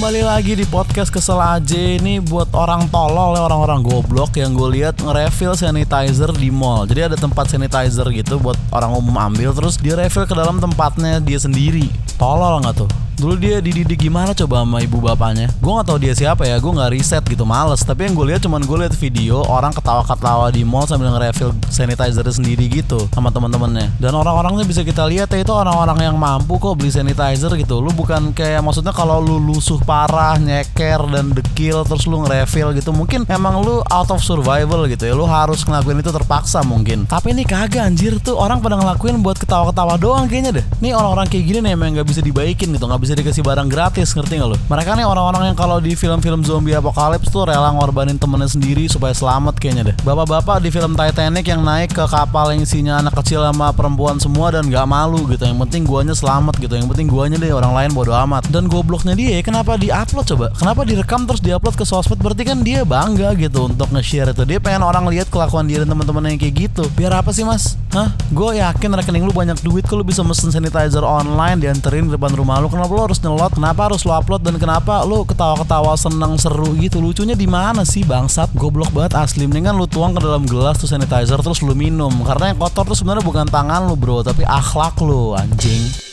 Kembali lagi di podcast kesel aja ini buat orang tolol ya orang-orang goblok yang gue lihat nge-refill sanitizer di mall. Jadi ada tempat sanitizer gitu buat orang umum ambil terus dia refill ke dalam tempatnya dia sendiri. Tolol nggak tuh? Dulu dia dididik gimana coba sama ibu bapaknya? Gue gak tahu dia siapa ya, gue gak riset gitu, males. Tapi yang gue lihat cuman gue lihat video orang ketawa-ketawa di mall sambil nge-refill sanitizer sendiri gitu Sama teman-temannya. Dan orang-orangnya bisa kita lihat ya itu orang-orang yang mampu kok beli sanitizer gitu. Lu bukan kayak maksudnya kalau lu lusuh parah, nyeker dan dekil terus lu nge-refill gitu Mungkin emang lu out of survival gitu ya. Lu harus ngelakuin itu terpaksa mungkin. Tapi ini kagak anjir. Tuh orang pada ngelakuin buat ketawa-ketawa doang kayaknya deh. Nih orang-orang kayak gini nih emang gak bisa dibaikin gitu, gak bisa bisa dikasih barang gratis ngerti gak lo? Mereka nih orang-orang yang kalau di film-film zombie apokalips tuh rela ngorbanin temennya sendiri supaya selamat kayaknya deh. Bapak-bapak di film Titanic yang naik ke kapal yang isinya anak kecil sama perempuan semua dan gak malu gitu. Yang penting guanya selamat gitu. Yang penting guanya deh orang lain bodo amat. Dan gobloknya dia kenapa di-upload coba? Kenapa direkam terus di-upload ke sosmed? Berarti kan dia bangga gitu untuk nge-share itu. Dia pengen orang lihat kelakuan dia dan teman-teman yang kayak gitu. Biar apa sih mas? Hah? Gue yakin rekening lu banyak duit kalau bisa mesen sanitizer online dianterin di depan rumah lu. Kenapa lu harus nyelot? Kenapa harus lo upload? Dan kenapa lo ketawa-ketawa seneng seru gitu? Lucunya di mana sih bangsat? Goblok banget asli. Mendingan lu tuang ke dalam gelas tuh sanitizer terus lu minum. Karena yang kotor tuh sebenarnya bukan tangan lu bro tapi akhlak lu anjing